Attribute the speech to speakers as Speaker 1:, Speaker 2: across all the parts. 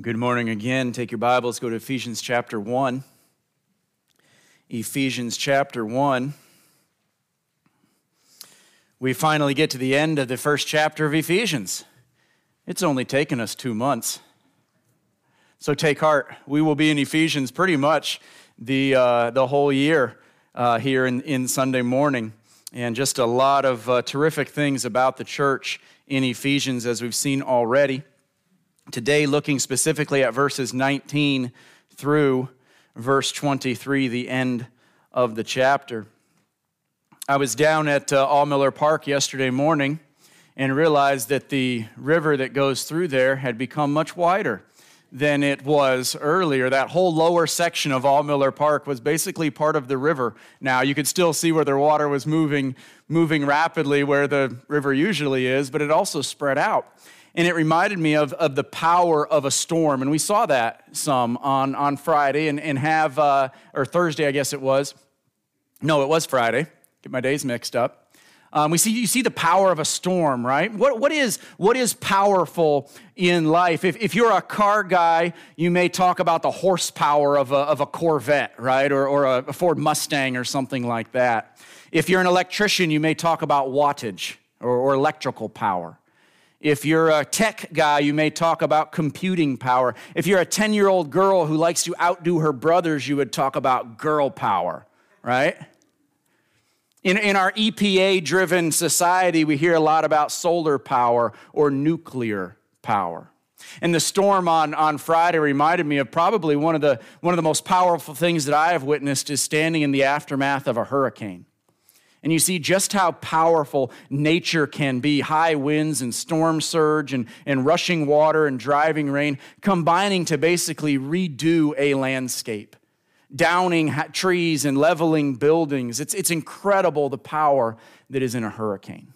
Speaker 1: Good morning again. Take your Bibles, go to Ephesians chapter 1. Ephesians chapter 1. We finally get to the end of the first chapter of Ephesians. It's only taken us two months. So take heart. We will be in Ephesians pretty much the, uh, the whole year uh, here in, in Sunday morning. And just a lot of uh, terrific things about the church in Ephesians as we've seen already. Today, looking specifically at verses 19 through verse 23, the end of the chapter. I was down at uh, Allmiller Park yesterday morning and realized that the river that goes through there had become much wider than it was earlier. That whole lower section of Allmiller Park was basically part of the river. Now you could still see where the water was moving, moving rapidly where the river usually is, but it also spread out and it reminded me of, of the power of a storm. And we saw that some on, on Friday and, and have, uh, or Thursday, I guess it was. No, it was Friday. Get my days mixed up. Um, we see, you see the power of a storm, right? What, what, is, what is powerful in life? If, if you're a car guy, you may talk about the horsepower of a, of a Corvette, right? Or, or a Ford Mustang or something like that. If you're an electrician, you may talk about wattage or, or electrical power. If you're a tech guy, you may talk about computing power. If you're a 10 year old girl who likes to outdo her brothers, you would talk about girl power, right? In, in our EPA driven society, we hear a lot about solar power or nuclear power. And the storm on, on Friday reminded me of probably one of, the, one of the most powerful things that I have witnessed is standing in the aftermath of a hurricane. And you see just how powerful nature can be high winds and storm surge and, and rushing water and driving rain, combining to basically redo a landscape, downing trees and leveling buildings. It's, it's incredible the power that is in a hurricane.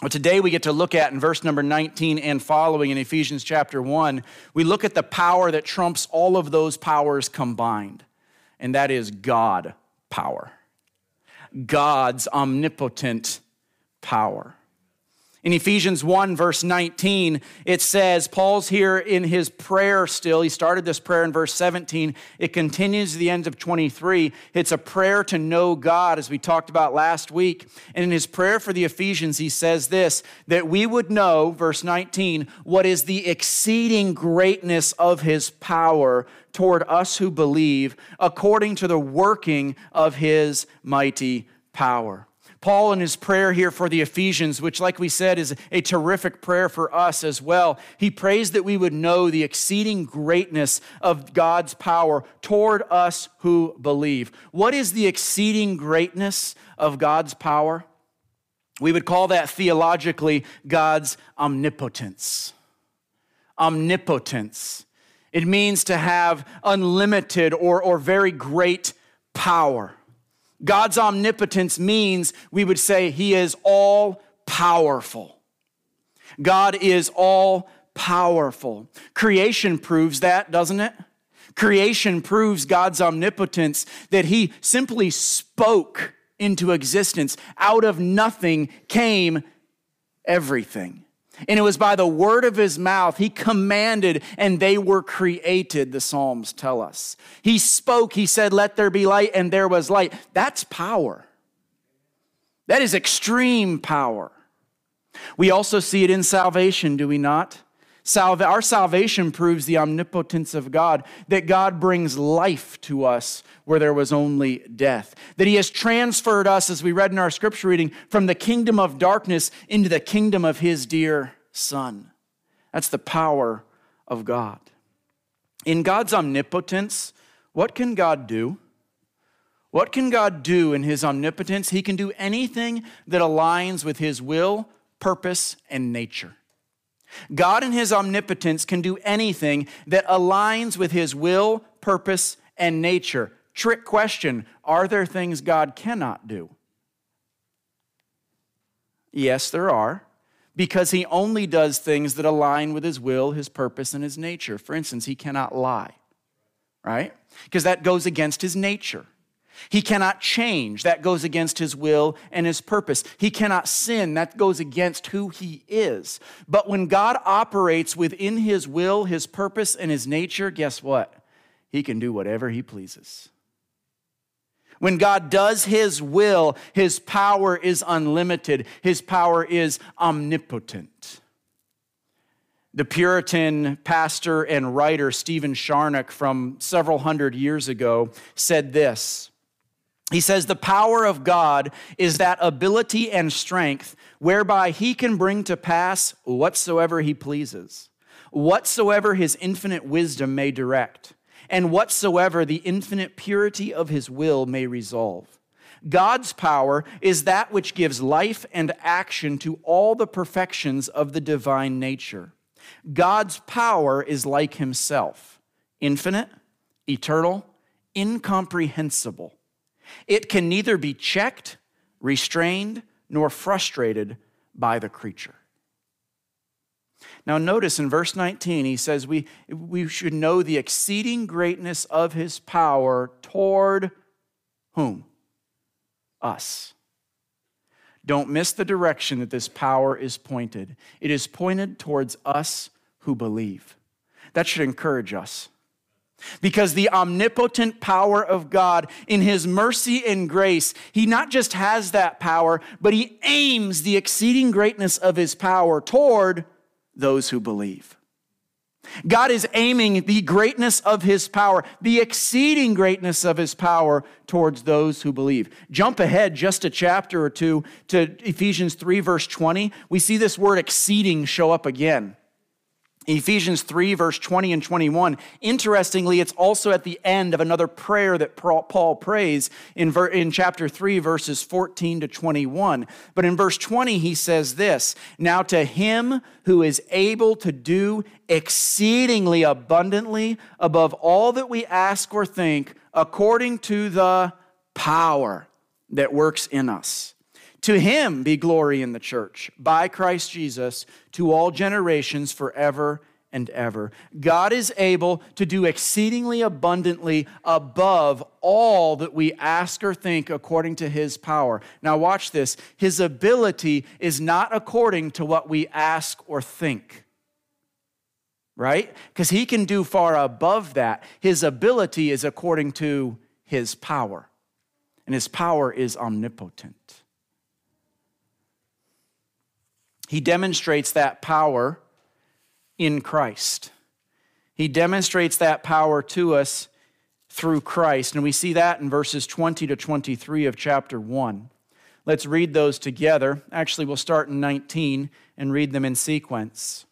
Speaker 1: Well, today we get to look at in verse number 19 and following in Ephesians chapter 1, we look at the power that trumps all of those powers combined, and that is God power. God's omnipotent power. In Ephesians 1, verse 19, it says, Paul's here in his prayer still. He started this prayer in verse 17. It continues to the end of 23. It's a prayer to know God, as we talked about last week. And in his prayer for the Ephesians, he says this that we would know, verse 19, what is the exceeding greatness of his power toward us who believe, according to the working of his mighty power. Paul, in his prayer here for the Ephesians, which, like we said, is a terrific prayer for us as well, he prays that we would know the exceeding greatness of God's power toward us who believe. What is the exceeding greatness of God's power? We would call that theologically God's omnipotence. Omnipotence. It means to have unlimited or, or very great power. God's omnipotence means we would say he is all powerful. God is all powerful. Creation proves that, doesn't it? Creation proves God's omnipotence that he simply spoke into existence. Out of nothing came everything. And it was by the word of his mouth, he commanded, and they were created, the Psalms tell us. He spoke, he said, Let there be light, and there was light. That's power. That is extreme power. We also see it in salvation, do we not? Salve, our salvation proves the omnipotence of God, that God brings life to us where there was only death, that He has transferred us, as we read in our scripture reading, from the kingdom of darkness into the kingdom of His dear Son. That's the power of God. In God's omnipotence, what can God do? What can God do in His omnipotence? He can do anything that aligns with His will, purpose, and nature. God in his omnipotence can do anything that aligns with his will, purpose, and nature. Trick question Are there things God cannot do? Yes, there are, because he only does things that align with his will, his purpose, and his nature. For instance, he cannot lie, right? Because that goes against his nature. He cannot change. That goes against his will and his purpose. He cannot sin. That goes against who he is. But when God operates within his will, his purpose, and his nature, guess what? He can do whatever he pleases. When God does his will, his power is unlimited, his power is omnipotent. The Puritan pastor and writer Stephen Charnock from several hundred years ago said this he says, The power of God is that ability and strength whereby he can bring to pass whatsoever he pleases, whatsoever his infinite wisdom may direct, and whatsoever the infinite purity of his will may resolve. God's power is that which gives life and action to all the perfections of the divine nature. God's power is like himself infinite, eternal, incomprehensible it can neither be checked, restrained, nor frustrated by the creature. Now, notice in verse 19, he says we, we should know the exceeding greatness of his power toward whom? Us. Don't miss the direction that this power is pointed. It is pointed towards us who believe. That should encourage us. Because the omnipotent power of God, in His mercy and grace, He not just has that power, but He aims the exceeding greatness of His power toward those who believe. God is aiming the greatness of His power, the exceeding greatness of His power towards those who believe. Jump ahead just a chapter or two to Ephesians 3, verse 20. We see this word exceeding show up again. Ephesians 3, verse 20 and 21. Interestingly, it's also at the end of another prayer that Paul prays in, ver- in chapter 3, verses 14 to 21. But in verse 20, he says this Now to him who is able to do exceedingly abundantly above all that we ask or think, according to the power that works in us. To him be glory in the church by Christ Jesus to all generations forever and ever. God is able to do exceedingly abundantly above all that we ask or think according to his power. Now, watch this. His ability is not according to what we ask or think, right? Because he can do far above that. His ability is according to his power, and his power is omnipotent. He demonstrates that power in Christ. He demonstrates that power to us through Christ. And we see that in verses 20 to 23 of chapter 1. Let's read those together. Actually, we'll start in 19 and read them in sequence.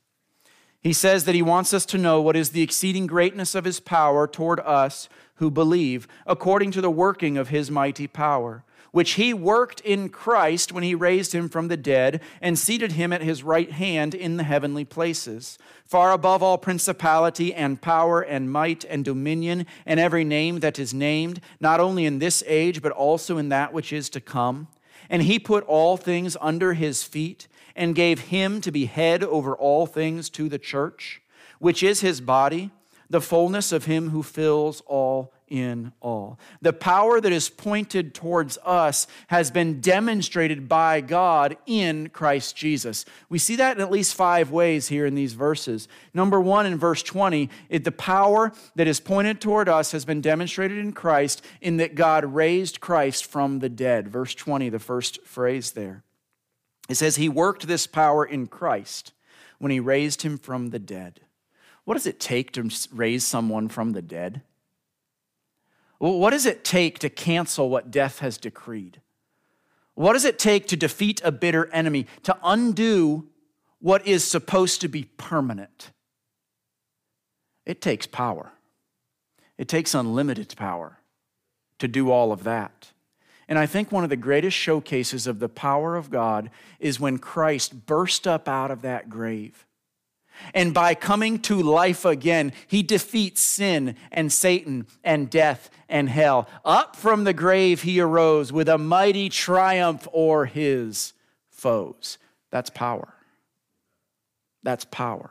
Speaker 1: He says that he wants us to know what is the exceeding greatness of his power toward us who believe, according to the working of his mighty power which he worked in Christ when he raised him from the dead and seated him at his right hand in the heavenly places, far above all principality and power and might and dominion and every name that is named, not only in this age, but also in that which is to come. And he put all things under his feet and gave him to be head over all things to the church, which is his body, the fullness of him who fills all in all. The power that is pointed towards us has been demonstrated by God in Christ Jesus. We see that in at least five ways here in these verses. Number one, in verse 20, it, the power that is pointed toward us has been demonstrated in Christ in that God raised Christ from the dead. Verse 20, the first phrase there. It says, He worked this power in Christ when He raised him from the dead. What does it take to raise someone from the dead? What does it take to cancel what death has decreed? What does it take to defeat a bitter enemy, to undo what is supposed to be permanent? It takes power. It takes unlimited power to do all of that. And I think one of the greatest showcases of the power of God is when Christ burst up out of that grave and by coming to life again, he defeats sin and Satan and death and hell. Up from the grave he arose with a mighty triumph o'er his foes. That's power. That's power.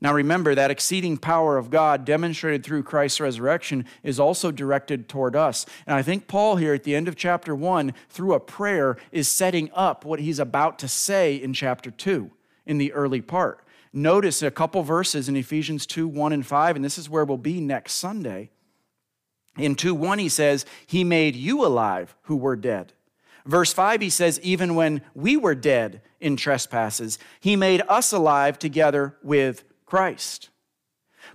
Speaker 1: Now remember, that exceeding power of God demonstrated through Christ's resurrection is also directed toward us. And I think Paul here at the end of chapter 1, through a prayer, is setting up what he's about to say in chapter 2 in the early part. Notice a couple verses in Ephesians 2 1 and 5, and this is where we'll be next Sunday. In 2 1, he says, He made you alive who were dead. Verse 5, he says, Even when we were dead in trespasses, He made us alive together with Christ.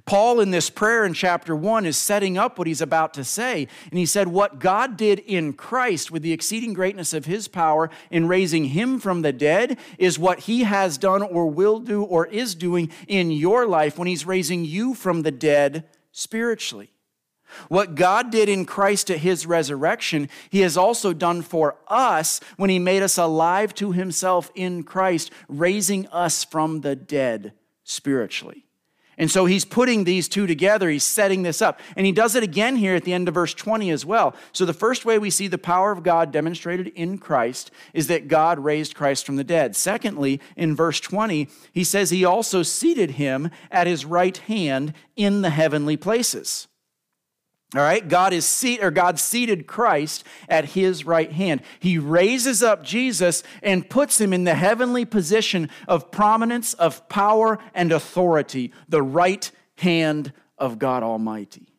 Speaker 1: Paul, in this prayer in chapter 1, is setting up what he's about to say. And he said, What God did in Christ with the exceeding greatness of his power in raising him from the dead is what he has done or will do or is doing in your life when he's raising you from the dead spiritually. What God did in Christ at his resurrection, he has also done for us when he made us alive to himself in Christ, raising us from the dead spiritually. And so he's putting these two together. He's setting this up. And he does it again here at the end of verse 20 as well. So the first way we see the power of God demonstrated in Christ is that God raised Christ from the dead. Secondly, in verse 20, he says he also seated him at his right hand in the heavenly places. All right, God is seat or God seated Christ at his right hand. He raises up Jesus and puts him in the heavenly position of prominence, of power and authority, the right hand of God Almighty.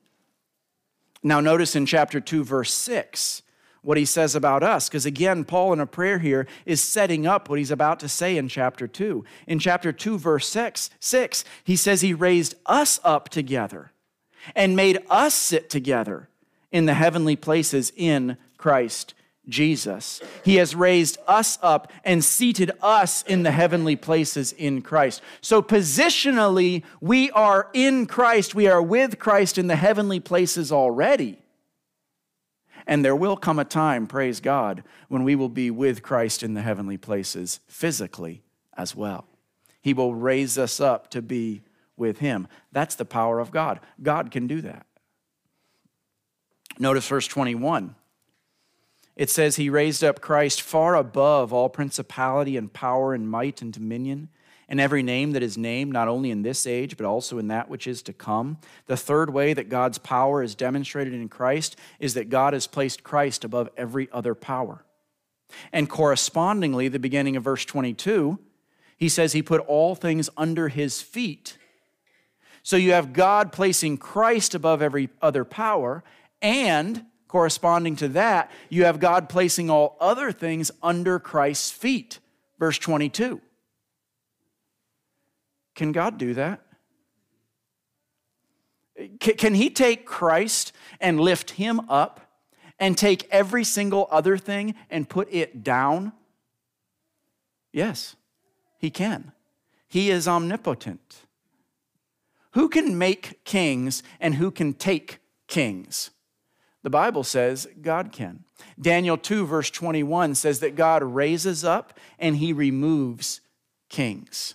Speaker 1: Now notice in chapter 2 verse 6 what he says about us because again Paul in a prayer here is setting up what he's about to say in chapter 2. In chapter 2 verse 6, 6 he says he raised us up together and made us sit together in the heavenly places in Christ Jesus. He has raised us up and seated us in the heavenly places in Christ. So, positionally, we are in Christ. We are with Christ in the heavenly places already. And there will come a time, praise God, when we will be with Christ in the heavenly places physically as well. He will raise us up to be with him. That's the power of God. God can do that. Notice verse 21. It says, He raised up Christ far above all principality and power and might and dominion, and every name that is named, not only in this age, but also in that which is to come. The third way that God's power is demonstrated in Christ is that God has placed Christ above every other power. And correspondingly, the beginning of verse 22, he says he put all things under his feet so you have God placing Christ above every other power, and corresponding to that, you have God placing all other things under Christ's feet. Verse 22. Can God do that? Can He take Christ and lift Him up and take every single other thing and put it down? Yes, He can. He is omnipotent. Who can make kings and who can take kings? The Bible says God can. Daniel 2, verse 21 says that God raises up and he removes kings.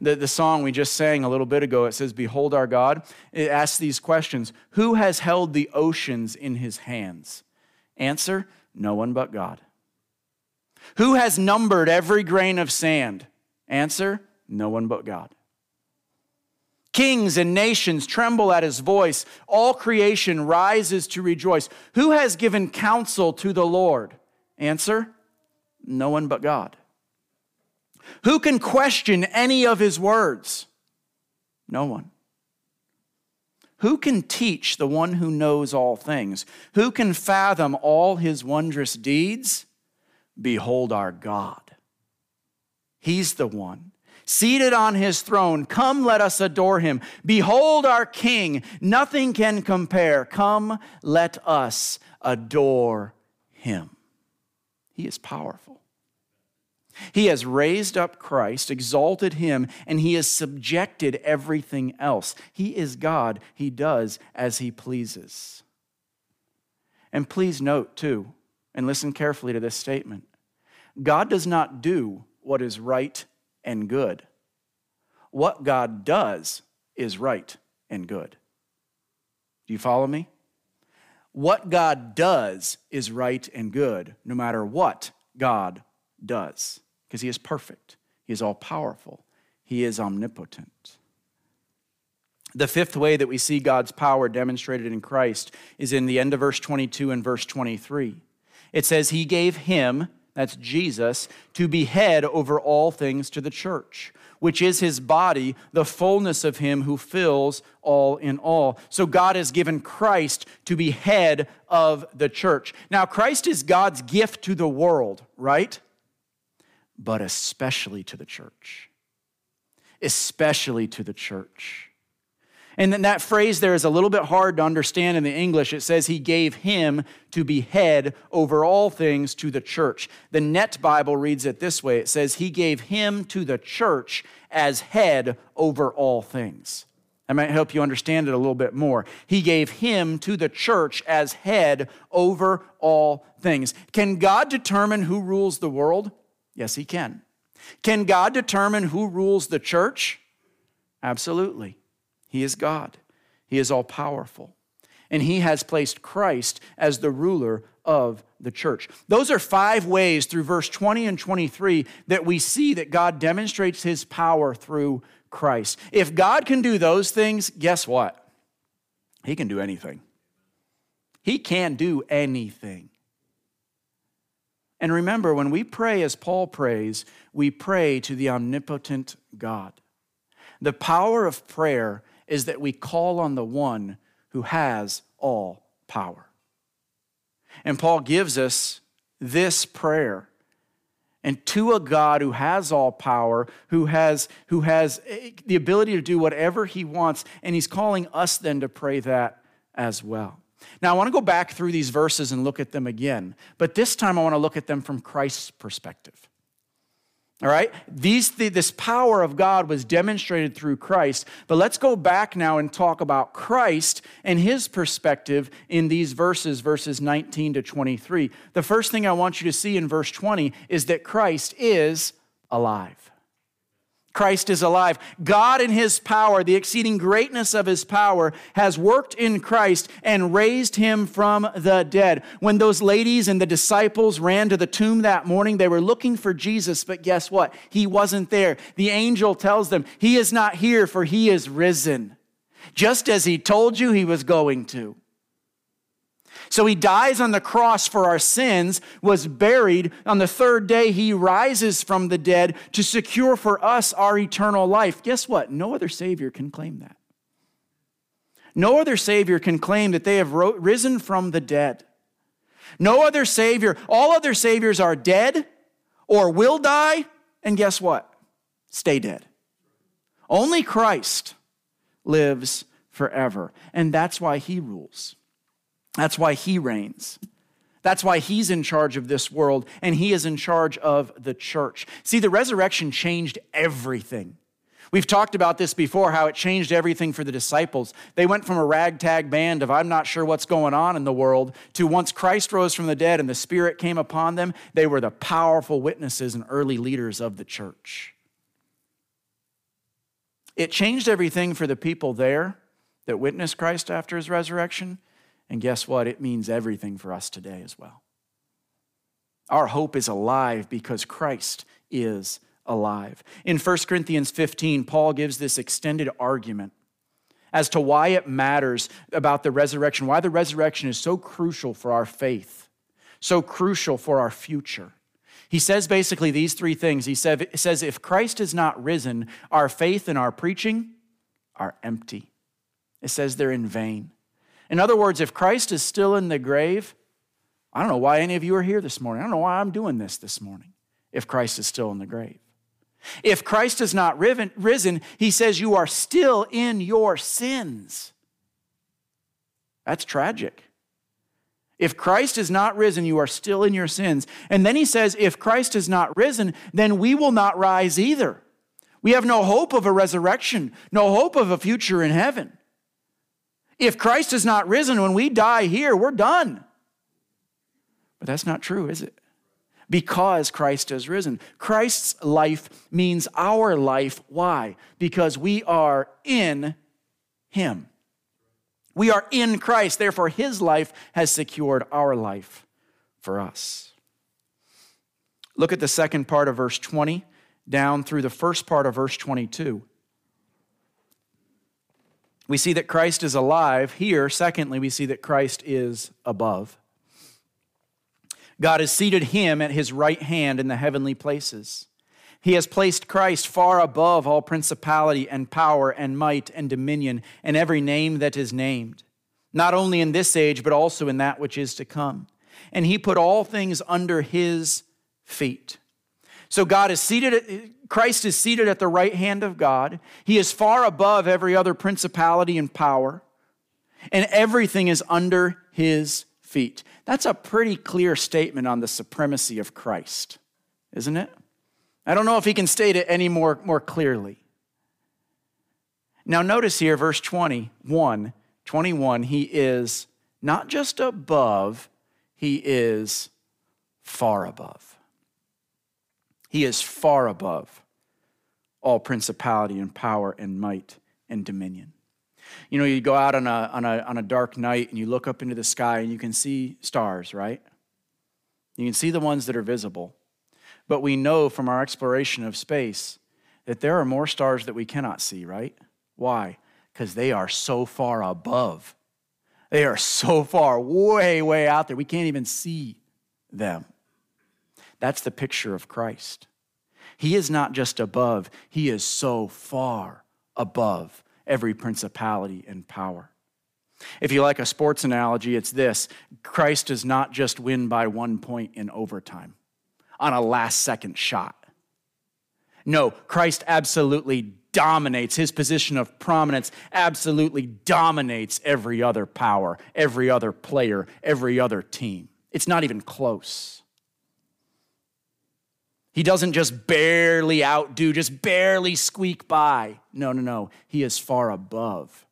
Speaker 1: The, the song we just sang a little bit ago, it says, Behold our God. It asks these questions Who has held the oceans in his hands? Answer No one but God. Who has numbered every grain of sand? Answer No one but God. Kings and nations tremble at his voice. All creation rises to rejoice. Who has given counsel to the Lord? Answer No one but God. Who can question any of his words? No one. Who can teach the one who knows all things? Who can fathom all his wondrous deeds? Behold our God. He's the one seated on his throne. Come, let us adore him. Behold our King. Nothing can compare. Come, let us adore him. He is powerful. He has raised up Christ, exalted him, and he has subjected everything else. He is God. He does as he pleases. And please note, too, and listen carefully to this statement God does not do what is right and good. What God does is right and good. Do you follow me? What God does is right and good, no matter what God does, because He is perfect, He is all powerful, He is omnipotent. The fifth way that we see God's power demonstrated in Christ is in the end of verse 22 and verse 23. It says, He gave him, that's Jesus, to be head over all things to the church, which is his body, the fullness of him who fills all in all. So God has given Christ to be head of the church. Now, Christ is God's gift to the world, right? But especially to the church. Especially to the church. And then that phrase there is a little bit hard to understand in the English. It says he gave him to be head over all things to the church. The Net Bible reads it this way it says he gave him to the church as head over all things. That might help you understand it a little bit more. He gave him to the church as head over all things. Can God determine who rules the world? Yes, he can. Can God determine who rules the church? Absolutely. He is God, He is all powerful. And He has placed Christ as the ruler of the church. Those are five ways through verse 20 and 23 that we see that God demonstrates His power through Christ. If God can do those things, guess what? He can do anything. He can do anything. And remember, when we pray as Paul prays, we pray to the omnipotent God. The power of prayer is that we call on the one who has all power. And Paul gives us this prayer. And to a God who has all power, who has, who has eh, the ability to do whatever he wants, and he's calling us then to pray that as well. Now, I want to go back through these verses and look at them again, but this time I want to look at them from Christ's perspective. All right? These, this power of God was demonstrated through Christ. But let's go back now and talk about Christ and his perspective in these verses, verses 19 to 23. The first thing I want you to see in verse 20 is that Christ is alive. Christ is alive. God, in his power, the exceeding greatness of his power, has worked in Christ and raised him from the dead. When those ladies and the disciples ran to the tomb that morning, they were looking for Jesus, but guess what? He wasn't there. The angel tells them, He is not here, for he is risen, just as he told you he was going to. So he dies on the cross for our sins, was buried. On the third day, he rises from the dead to secure for us our eternal life. Guess what? No other Savior can claim that. No other Savior can claim that they have risen from the dead. No other Savior, all other Saviors are dead or will die, and guess what? Stay dead. Only Christ lives forever, and that's why he rules. That's why he reigns. That's why he's in charge of this world and he is in charge of the church. See, the resurrection changed everything. We've talked about this before, how it changed everything for the disciples. They went from a ragtag band of, I'm not sure what's going on in the world, to once Christ rose from the dead and the Spirit came upon them, they were the powerful witnesses and early leaders of the church. It changed everything for the people there that witnessed Christ after his resurrection. And guess what? It means everything for us today as well. Our hope is alive because Christ is alive. In 1 Corinthians 15, Paul gives this extended argument as to why it matters about the resurrection, why the resurrection is so crucial for our faith, so crucial for our future. He says basically these three things. He says, if Christ is not risen, our faith and our preaching are empty. It says they're in vain. In other words, if Christ is still in the grave, I don't know why any of you are here this morning. I don't know why I'm doing this this morning if Christ is still in the grave. If Christ is not risen, he says you are still in your sins. That's tragic. If Christ is not risen, you are still in your sins. And then he says, if Christ is not risen, then we will not rise either. We have no hope of a resurrection, no hope of a future in heaven. If Christ is not risen when we die here, we're done. But that's not true, is it? Because Christ has risen. Christ's life means our life. Why? Because we are in Him. We are in Christ. Therefore, His life has secured our life for us. Look at the second part of verse 20 down through the first part of verse 22. We see that Christ is alive. Here, secondly, we see that Christ is above. God has seated him at his right hand in the heavenly places. He has placed Christ far above all principality and power and might and dominion and every name that is named, not only in this age, but also in that which is to come. And he put all things under his feet. So God is seated, Christ is seated at the right hand of God. He is far above every other principality and power, and everything is under his feet. That's a pretty clear statement on the supremacy of Christ, isn't it? I don't know if he can state it any more, more clearly. Now, notice here, verse 21, 21, he is not just above, he is far above. He is far above all principality and power and might and dominion. You know, you go out on a, on, a, on a dark night and you look up into the sky and you can see stars, right? You can see the ones that are visible. But we know from our exploration of space that there are more stars that we cannot see, right? Why? Because they are so far above. They are so far, way, way out there. We can't even see them. That's the picture of Christ. He is not just above, He is so far above every principality and power. If you like a sports analogy, it's this Christ does not just win by one point in overtime on a last second shot. No, Christ absolutely dominates. His position of prominence absolutely dominates every other power, every other player, every other team. It's not even close. He doesn't just barely outdo, just barely squeak by. No, no, no. He is far above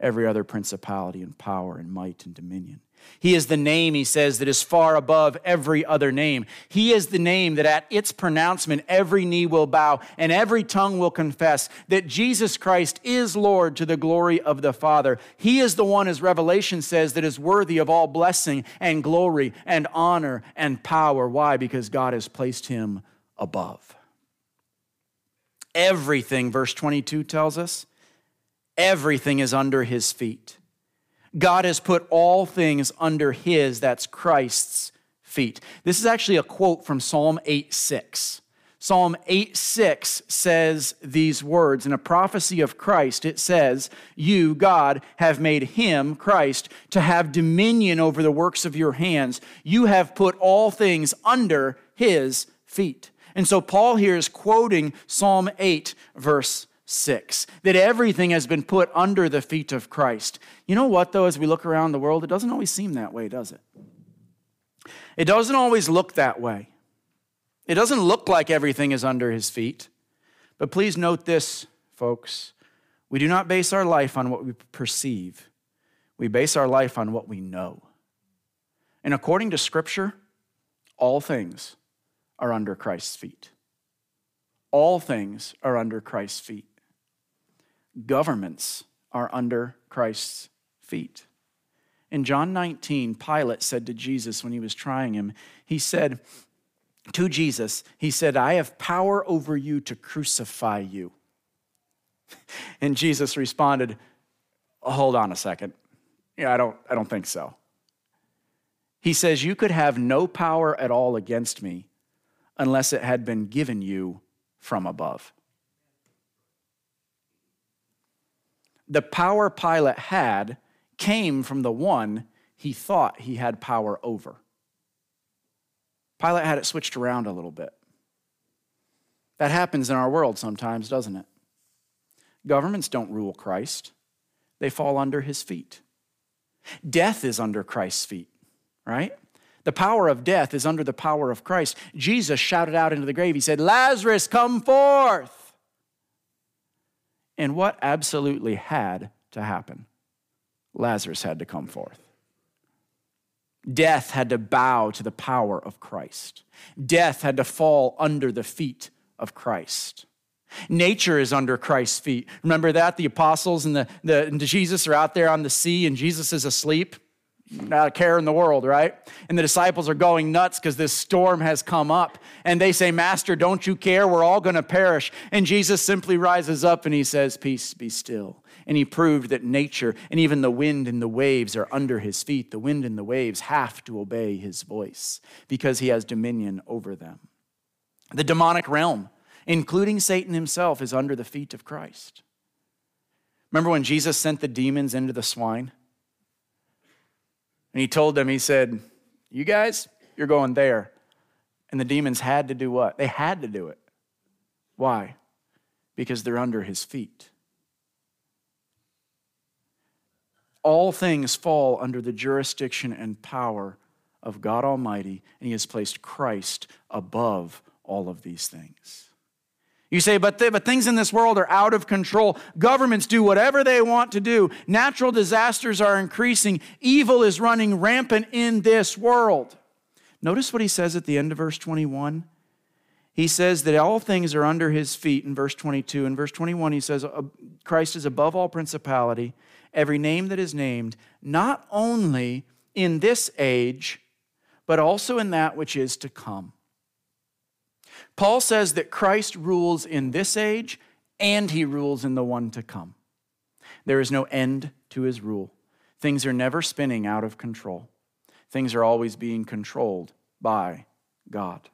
Speaker 1: every other principality and power and might and dominion. He is the name, he says, that is far above every other name. He is the name that at its pronouncement every knee will bow and every tongue will confess that Jesus Christ is Lord to the glory of the Father. He is the one, as Revelation says, that is worthy of all blessing and glory and honor and power. Why? Because God has placed him above. Everything, verse 22 tells us, everything is under his feet. God has put all things under his, that's Christ's feet. This is actually a quote from Psalm 8 6. Psalm 8 6 says these words in a prophecy of Christ. It says, You, God, have made him, Christ, to have dominion over the works of your hands. You have put all things under his feet. And so Paul here is quoting Psalm 8, verse 6, that everything has been put under the feet of Christ. You know what, though, as we look around the world, it doesn't always seem that way, does it? It doesn't always look that way. It doesn't look like everything is under his feet. But please note this, folks. We do not base our life on what we perceive, we base our life on what we know. And according to Scripture, all things are under Christ's feet. All things are under Christ's feet. Governments are under Christ's feet. In John 19, Pilate said to Jesus when he was trying him, he said to Jesus, he said, I have power over you to crucify you. And Jesus responded, Hold on a second. Yeah, I don't, I don't think so. He says, You could have no power at all against me unless it had been given you from above. The power Pilate had came from the one he thought he had power over. Pilate had it switched around a little bit. That happens in our world sometimes, doesn't it? Governments don't rule Christ, they fall under his feet. Death is under Christ's feet, right? The power of death is under the power of Christ. Jesus shouted out into the grave, He said, Lazarus, come forth. And what absolutely had to happen? Lazarus had to come forth. Death had to bow to the power of Christ. Death had to fall under the feet of Christ. Nature is under Christ's feet. Remember that? The apostles and the, the and Jesus are out there on the sea and Jesus is asleep not a care in the world, right? And the disciples are going nuts because this storm has come up. And they say, Master, don't you care? We're all going to perish. And Jesus simply rises up and he says, Peace, be still. And he proved that nature and even the wind and the waves are under his feet. The wind and the waves have to obey his voice because he has dominion over them. The demonic realm, including Satan himself, is under the feet of Christ. Remember when Jesus sent the demons into the swine? And he told them, He said, You guys, you're going there. And the demons had to do what? They had to do it. Why? Because they're under his feet. All things fall under the jurisdiction and power of God Almighty, and he has placed Christ above all of these things. You say, but, th- but things in this world are out of control. Governments do whatever they want to do. Natural disasters are increasing. Evil is running rampant in this world. Notice what he says at the end of verse 21. He says that all things are under his feet in verse 22. In verse 21, he says, uh, Christ is above all principality, every name that is named, not only in this age, but also in that which is to come. Paul says that Christ rules in this age and he rules in the one to come. There is no end to his rule. Things are never spinning out of control, things are always being controlled by God.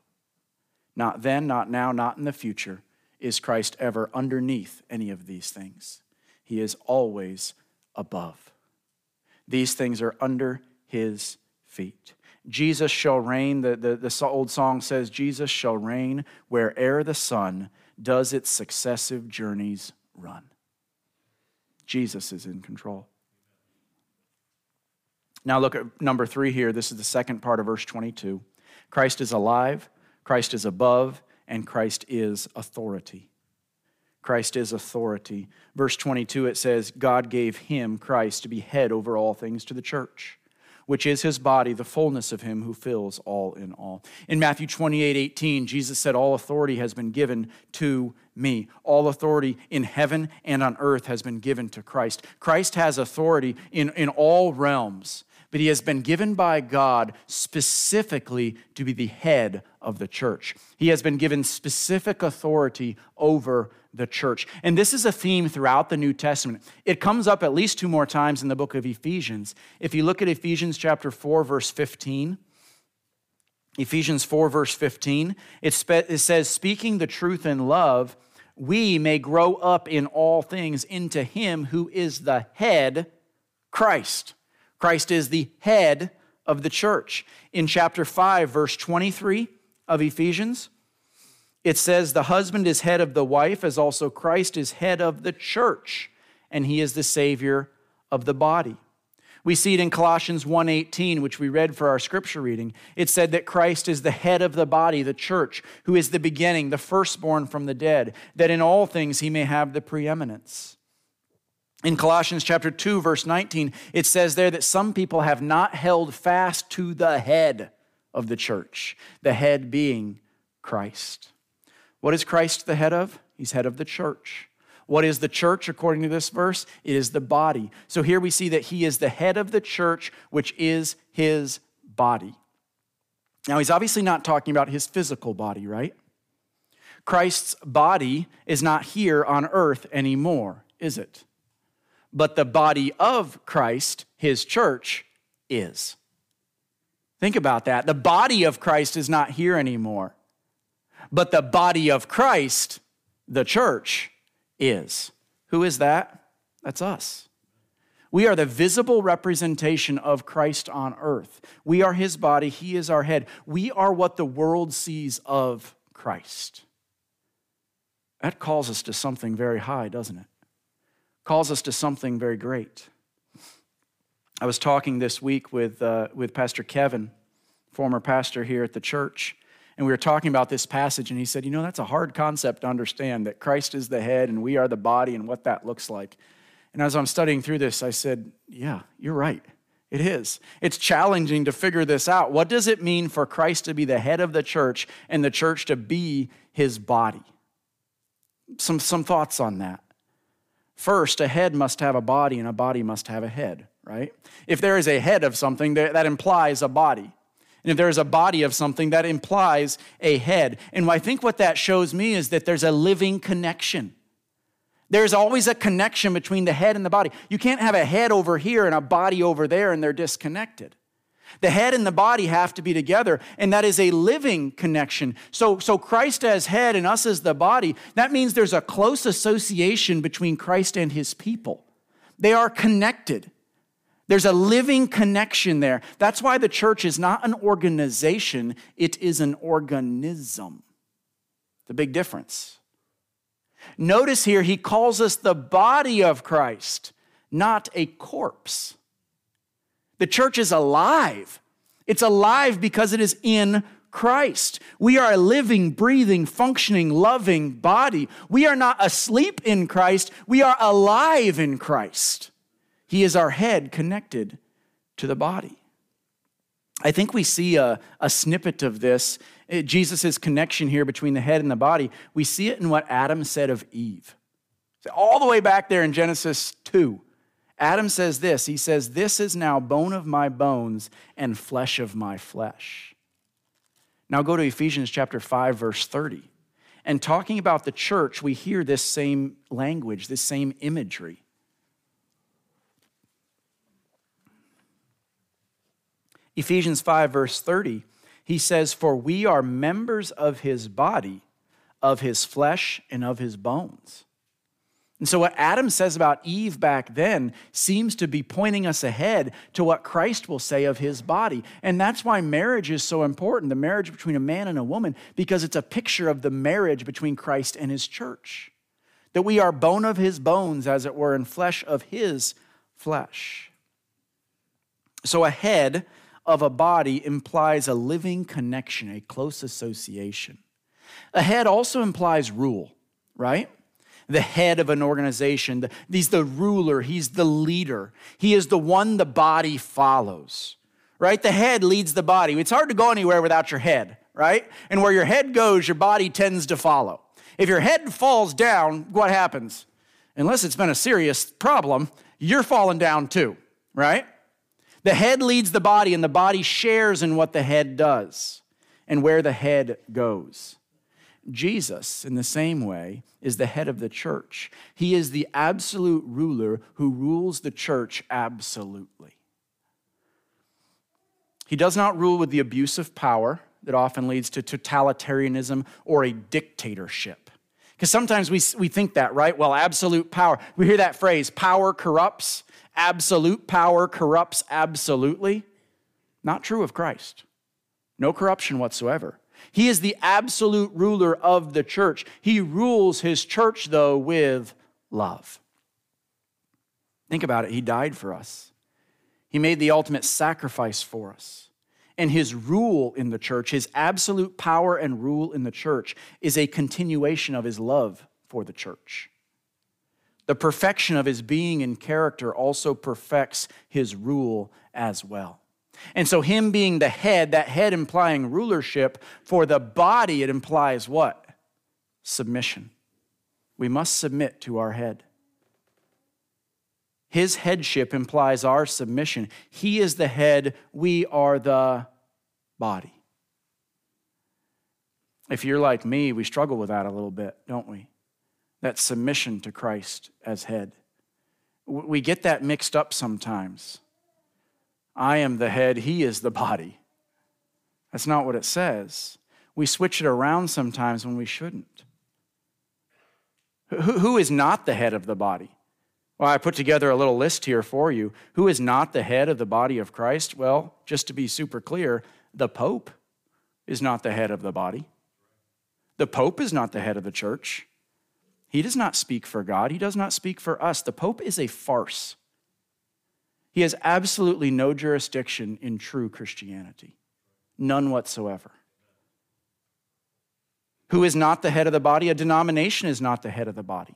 Speaker 1: Not then, not now, not in the future is Christ ever underneath any of these things. He is always above. These things are under his feet. Jesus shall reign. The, the, the old song says, Jesus shall reign where'er the sun does its successive journeys run. Jesus is in control. Now look at number three here. This is the second part of verse 22. Christ is alive, Christ is above, and Christ is authority. Christ is authority. Verse 22, it says, God gave him, Christ, to be head over all things to the church which is his body, the fullness of him who fills all in all. In Matthew 28 18, Jesus said, All authority has been given to me. All authority in heaven and on earth has been given to Christ. Christ has authority in, in all realms but he has been given by God specifically to be the head of the church. He has been given specific authority over the church. And this is a theme throughout the New Testament. It comes up at least two more times in the book of Ephesians. If you look at Ephesians chapter 4 verse 15, Ephesians 4 verse 15, it, spe- it says speaking the truth in love, we may grow up in all things into him who is the head, Christ. Christ is the head of the church. In chapter 5, verse 23 of Ephesians, it says, The husband is head of the wife, as also Christ is head of the church, and he is the Savior of the body. We see it in Colossians 1:18 which we read for our scripture reading. It said that Christ is the head of the body, the church, who is the beginning, the firstborn from the dead, that in all things he may have the preeminence. In Colossians chapter 2 verse 19, it says there that some people have not held fast to the head of the church, the head being Christ. What is Christ the head of? He's head of the church. What is the church according to this verse? It is the body. So here we see that he is the head of the church, which is his body. Now, he's obviously not talking about his physical body, right? Christ's body is not here on earth anymore, is it? But the body of Christ, his church, is. Think about that. The body of Christ is not here anymore, but the body of Christ, the church, is. Who is that? That's us. We are the visible representation of Christ on earth. We are his body, he is our head. We are what the world sees of Christ. That calls us to something very high, doesn't it? Calls us to something very great. I was talking this week with, uh, with Pastor Kevin, former pastor here at the church, and we were talking about this passage, and he said, You know, that's a hard concept to understand that Christ is the head and we are the body and what that looks like. And as I'm studying through this, I said, Yeah, you're right. It is. It's challenging to figure this out. What does it mean for Christ to be the head of the church and the church to be his body? Some, some thoughts on that. First, a head must have a body and a body must have a head, right? If there is a head of something, that implies a body. And if there is a body of something, that implies a head. And I think what that shows me is that there's a living connection. There's always a connection between the head and the body. You can't have a head over here and a body over there and they're disconnected. The head and the body have to be together, and that is a living connection. So, so Christ as head and us as the body, that means there's a close association between Christ and his people. They are connected. There's a living connection there. That's why the church is not an organization, it is an organism. The big difference. Notice here, he calls us the body of Christ, not a corpse. The church is alive. It's alive because it is in Christ. We are a living, breathing, functioning, loving body. We are not asleep in Christ, we are alive in Christ. He is our head connected to the body. I think we see a, a snippet of this, eh, Jesus' connection here between the head and the body. We see it in what Adam said of Eve. All the way back there in Genesis 2, Adam says this He says, This is now bone of my bones and flesh of my flesh. Now go to Ephesians chapter 5, verse 30. And talking about the church, we hear this same language, this same imagery. Ephesians 5, verse 30, he says, For we are members of his body, of his flesh, and of his bones. And so, what Adam says about Eve back then seems to be pointing us ahead to what Christ will say of his body. And that's why marriage is so important the marriage between a man and a woman, because it's a picture of the marriage between Christ and his church. That we are bone of his bones, as it were, and flesh of his flesh. So, a head of a body implies a living connection, a close association. A head also implies rule, right? The head of an organization. He's the ruler, he's the leader. He is the one the body follows, right? The head leads the body. It's hard to go anywhere without your head, right? And where your head goes, your body tends to follow. If your head falls down, what happens? Unless it's been a serious problem, you're falling down too, right? The head leads the body, and the body shares in what the head does and where the head goes. Jesus, in the same way, is the head of the church. He is the absolute ruler who rules the church absolutely. He does not rule with the abuse of power that often leads to totalitarianism or a dictatorship. Because sometimes we, we think that, right? Well, absolute power. We hear that phrase power corrupts, absolute power corrupts absolutely. Not true of Christ. No corruption whatsoever. He is the absolute ruler of the church. He rules his church, though, with love. Think about it. He died for us, he made the ultimate sacrifice for us. And his rule in the church, his absolute power and rule in the church, is a continuation of his love for the church. The perfection of his being and character also perfects his rule as well. And so, him being the head, that head implying rulership, for the body, it implies what? Submission. We must submit to our head. His headship implies our submission. He is the head, we are the body. If you're like me, we struggle with that a little bit, don't we? That submission to Christ as head. We get that mixed up sometimes. I am the head, he is the body. That's not what it says. We switch it around sometimes when we shouldn't. Who, who is not the head of the body? Well, I put together a little list here for you. Who is not the head of the body of Christ? Well, just to be super clear, the Pope is not the head of the body. The Pope is not the head of the church. He does not speak for God, he does not speak for us. The Pope is a farce. He has absolutely no jurisdiction in true Christianity, none whatsoever. Who is not the head of the body? A denomination is not the head of the body.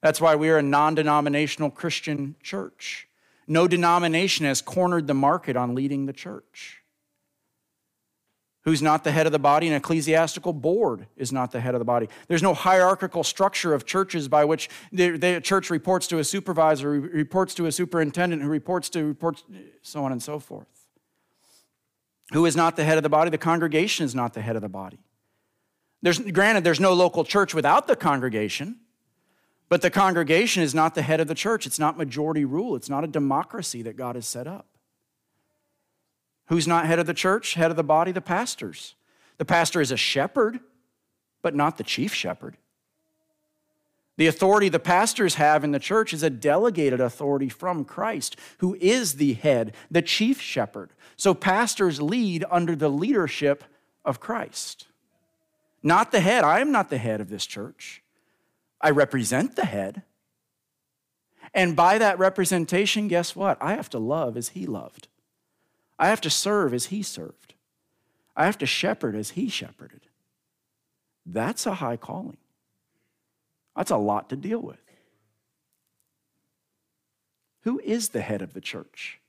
Speaker 1: That's why we are a non denominational Christian church. No denomination has cornered the market on leading the church who's not the head of the body. An ecclesiastical board is not the head of the body. There's no hierarchical structure of churches by which the, the church reports to a supervisor, reports to a superintendent, who reports to reports, so on and so forth. Who is not the head of the body? The congregation is not the head of the body. There's, granted, there's no local church without the congregation, But the congregation is not the head of the church. It's not majority rule. It's not a democracy that God has set up. Who's not head of the church? Head of the body? The pastors. The pastor is a shepherd, but not the chief shepherd. The authority the pastors have in the church is a delegated authority from Christ, who is the head, the chief shepherd. So pastors lead under the leadership of Christ. Not the head. I am not the head of this church. I represent the head. And by that representation, guess what? I have to love as he loved. I have to serve as he served. I have to shepherd as he shepherded. That's a high calling. That's a lot to deal with. Who is the head of the church?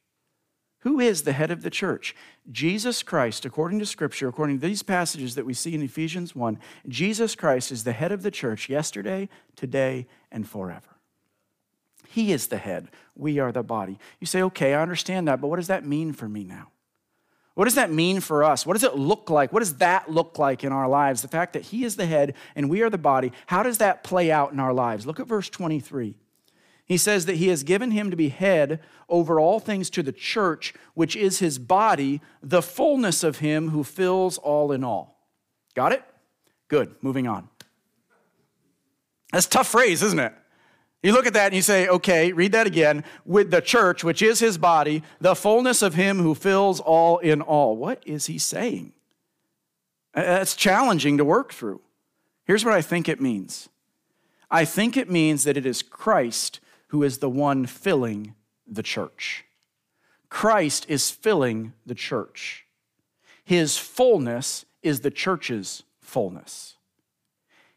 Speaker 1: Who is the head of the church? Jesus Christ, according to Scripture, according to these passages that we see in Ephesians 1, Jesus Christ is the head of the church yesterday, today, and forever. He is the head. We are the body. You say, okay, I understand that, but what does that mean for me now? What does that mean for us? What does it look like? What does that look like in our lives? The fact that He is the head and we are the body, how does that play out in our lives? Look at verse 23. He says that He has given Him to be head over all things to the church, which is His body, the fullness of Him who fills all in all. Got it? Good. Moving on. That's tough phrase, isn't it? You look at that and you say, okay, read that again. With the church, which is his body, the fullness of him who fills all in all. What is he saying? Uh, that's challenging to work through. Here's what I think it means I think it means that it is Christ who is the one filling the church. Christ is filling the church. His fullness is the church's fullness.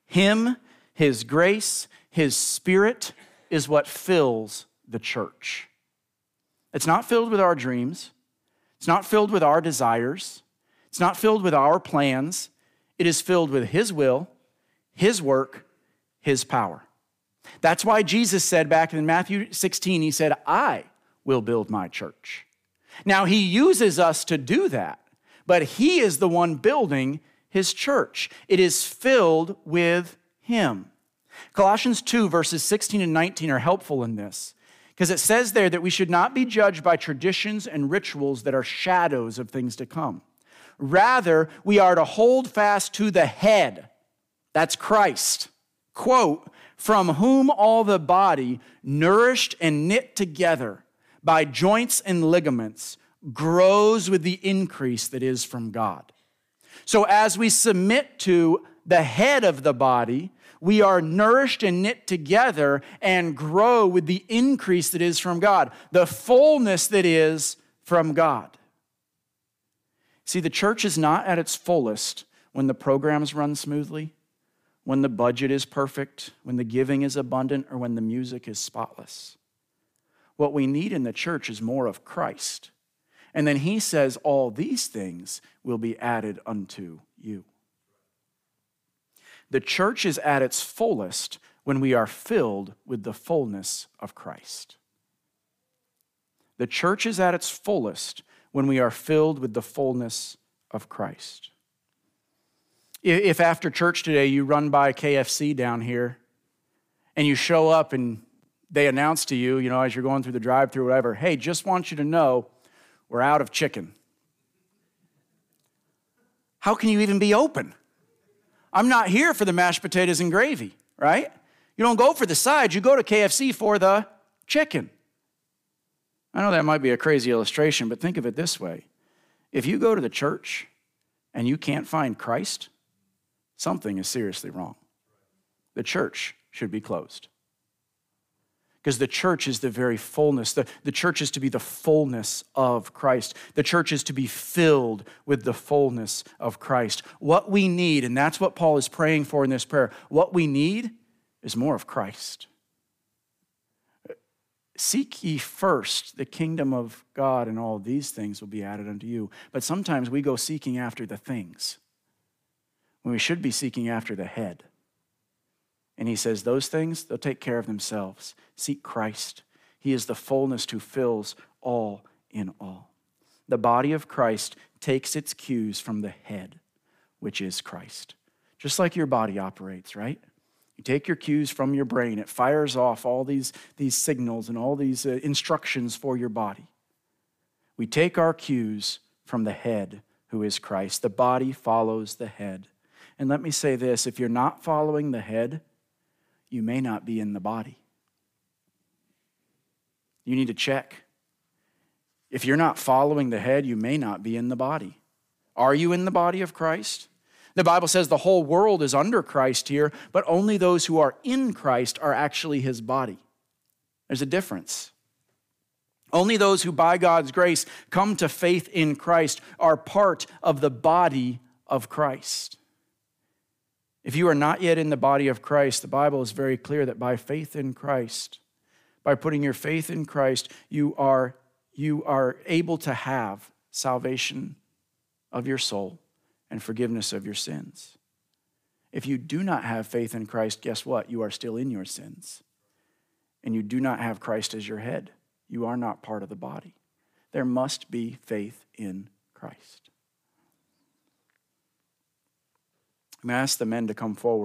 Speaker 1: Him, His grace, his Spirit is what fills the church. It's not filled with our dreams, it's not filled with our desires, it's not filled with our plans. It is filled with His will, His work, His power. That's why Jesus said back in Matthew 16, He said, I will build my church. Now, He uses us to do that, but He is the one building His church. It is filled with Him. Colossians 2, verses 16 and 19 are helpful in this because it says there that we should not be judged by traditions and rituals that are shadows of things to come. Rather, we are to hold fast to the head. That's Christ. Quote, from whom all the body, nourished and knit together by joints and ligaments, grows with the increase that is from God. So, as we submit to the head of the body, we are nourished and knit together and grow with the increase that is from God, the fullness that is from God. See, the church is not at its fullest when the programs run smoothly, when the budget is perfect, when the giving is abundant, or when the music is spotless. What we need in the church is more of Christ. And then he says, All these things will be added unto you. The church is at its fullest when we are filled with the fullness of Christ. The church is at its fullest when we are filled with the fullness of Christ. If after church today you run by KFC down here and you show up and they announce to you, you know, as you're going through the drive through, whatever, hey, just want you to know we're out of chicken. How can you even be open? I'm not here for the mashed potatoes and gravy, right? You don't go for the sides, you go to KFC for the chicken. I know that might be a crazy illustration, but think of it this way if you go to the church and you can't find Christ, something is seriously wrong. The church should be closed because the church is the very fullness. The, the church is to be the fullness of Christ. The church is to be filled with the fullness of Christ. What we need, and that's what Paul is praying for in this prayer, what we need is more of Christ. Seek ye first the kingdom of God, and all these things will be added unto you. But sometimes we go seeking after the things when we should be seeking after the head. And he says, Those things, they'll take care of themselves. Seek Christ. He is the fullness who fills all in all. The body of Christ takes its cues from the head, which is Christ. Just like your body operates, right? You take your cues from your brain, it fires off all these, these signals and all these uh, instructions for your body. We take our cues from the head, who is Christ. The body follows the head. And let me say this if you're not following the head, you may not be in the body. You need to check. If you're not following the head, you may not be in the body. Are you in the body of Christ? The Bible says the whole world is under Christ here, but only those who are in Christ are actually his body. There's a difference. Only those who, by God's grace, come to faith in Christ are part of the body of Christ. If you are not yet in the body of Christ, the Bible is very clear that by faith in Christ, by putting your faith in Christ, you are, you are able to have salvation of your soul and forgiveness of your sins. If you do not have faith in Christ, guess what? You are still in your sins. And you do not have Christ as your head. You are not part of the body. There must be faith in Christ. I'm going to ask the men to come forward.